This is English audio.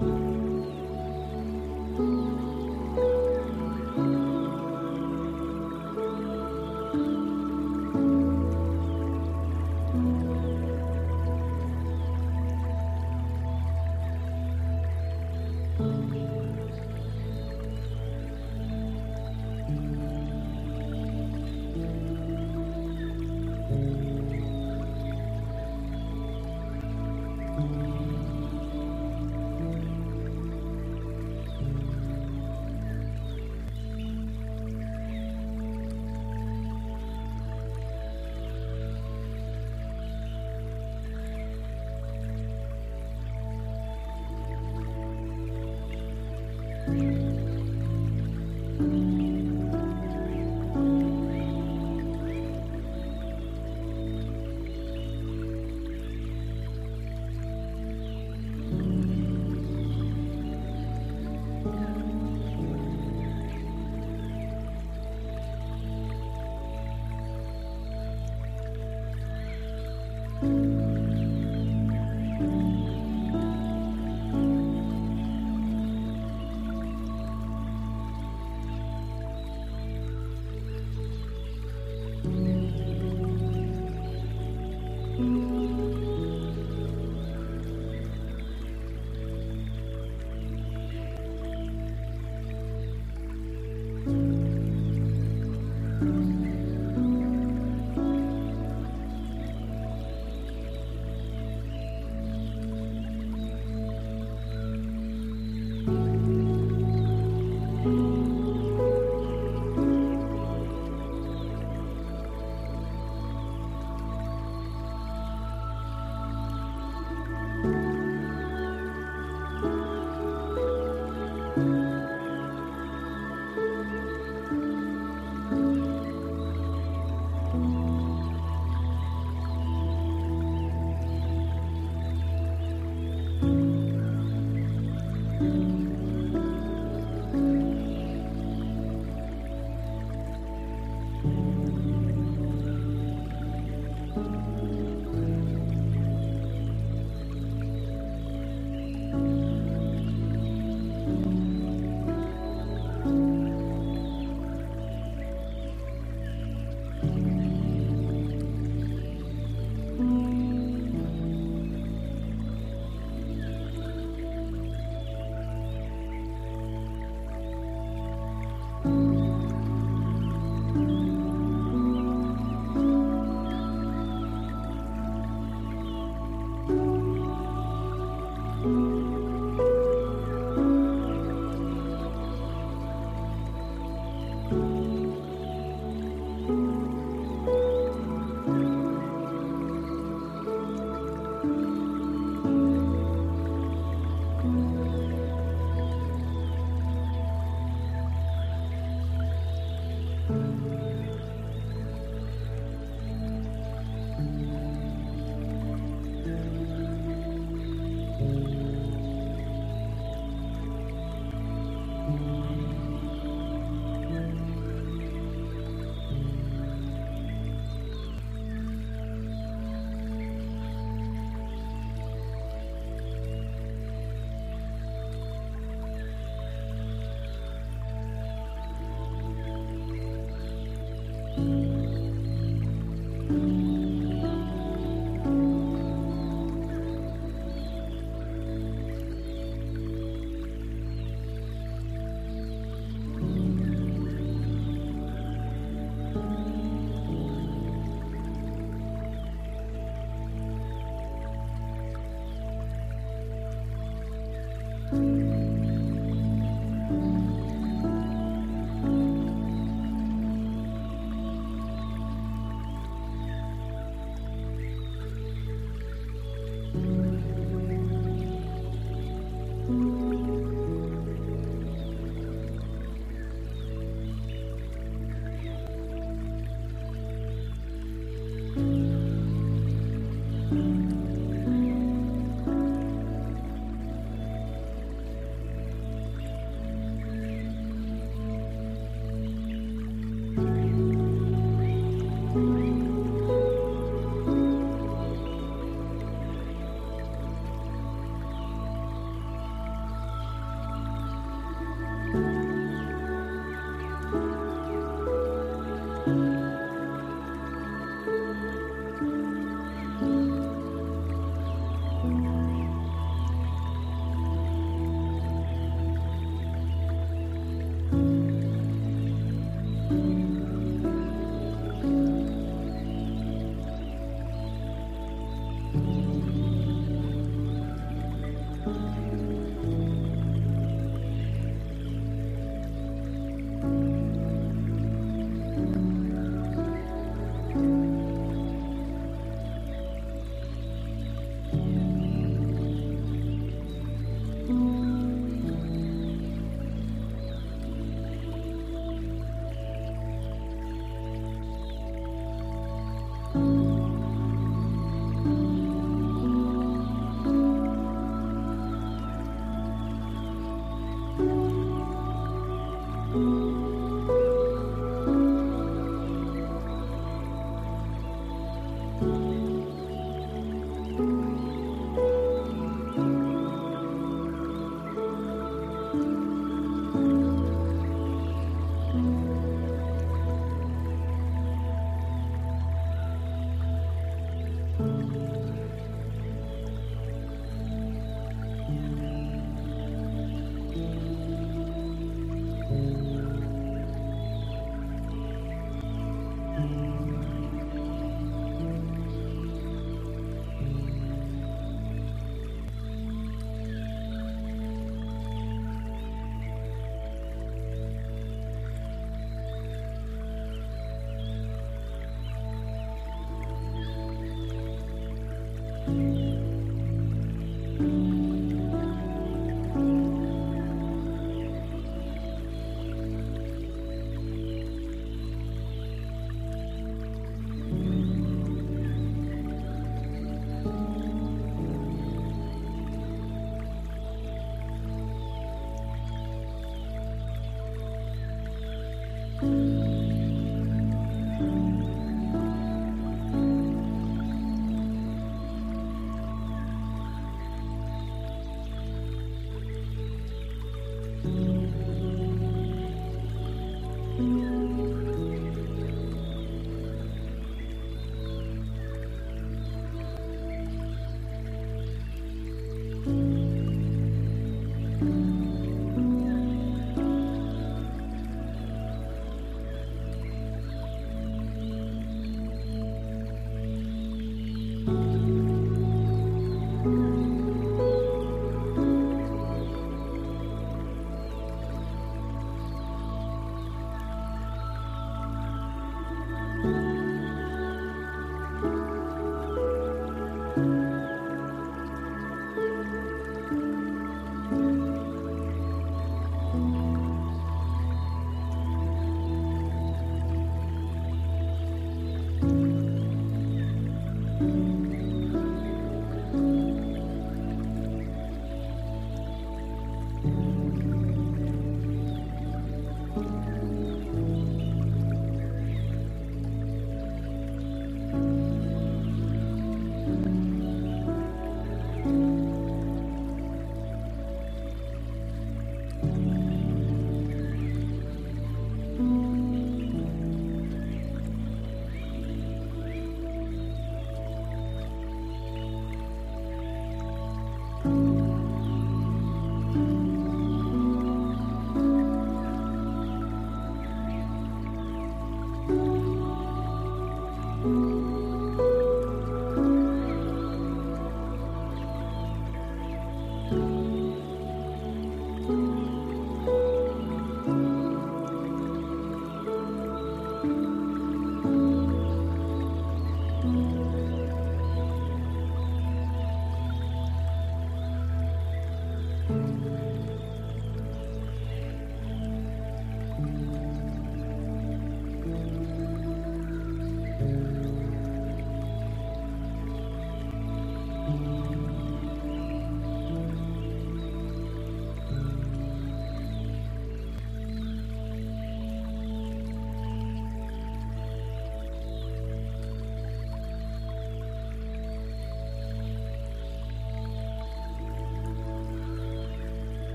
Bye. Thank you.